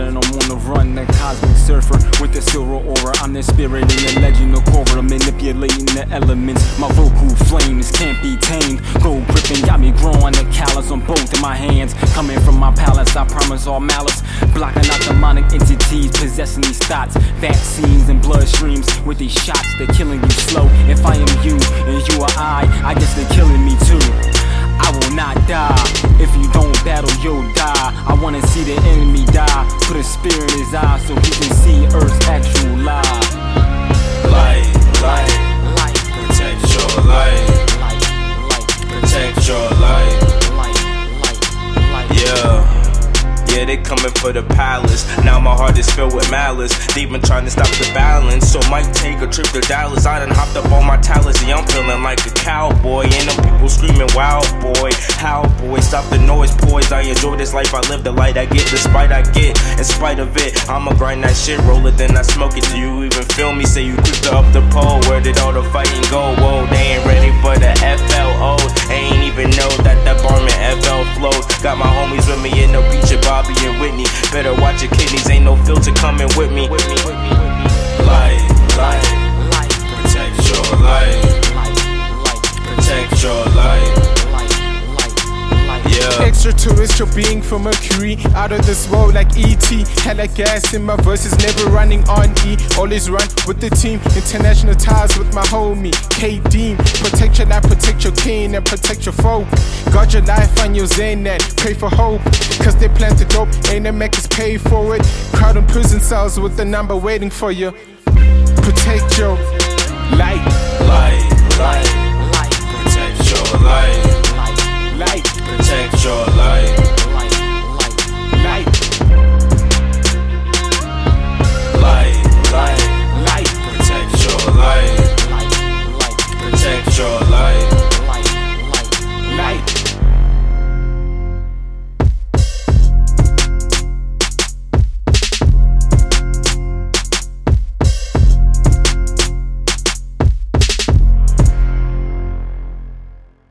I'm on the run, The Kosmik Surfer with the silver aura. I'm the spirit in the legend of Korra, manipulating the elements. My vocal flames can't be tamed. Gold gripping got me growing the callus on both of my hands. Coming from my palace, I promise all malice. Blocking out demonic entities possessing these thoughts. Vaccines and blood streams with these shots, they're killing you slow battle, you'll die. I wanna see the enemy die. Put a spear in his eye so he can see they coming for the palace. Now my heart is filled with malice. They been trying to stop the balance. So might take a trip to Dallas. I done hopped up on my talents. Yeah, I'm feeling like a cowboy. And them people screaming, wow, boy. How, boy, stop the noise, poise. I enjoy this life. I live the light I get, despite I get. In spite of it, I'ma grind that shit, roll it, then I smoke it. Do you even feel me? Say you creeped up the pole. Where did all the fighting go? Whoa, they ain't ready for the FLO. Ain't even know that the barman Better watch your kidneys, ain't no filter coming with me. With Yeah. Extraterrestrial being from Mercury, out of this world like ET. Hella gas in my verses, never running on E. Always run with the team, international ties with my homie K Dean. Protect your life, protect your king, and protect your folk. Guard your life and your zen and pray for hope. Cause they planted dope, ain't the makers pay for it. Crowd in prison cells with the number waiting for you. Protect your Light,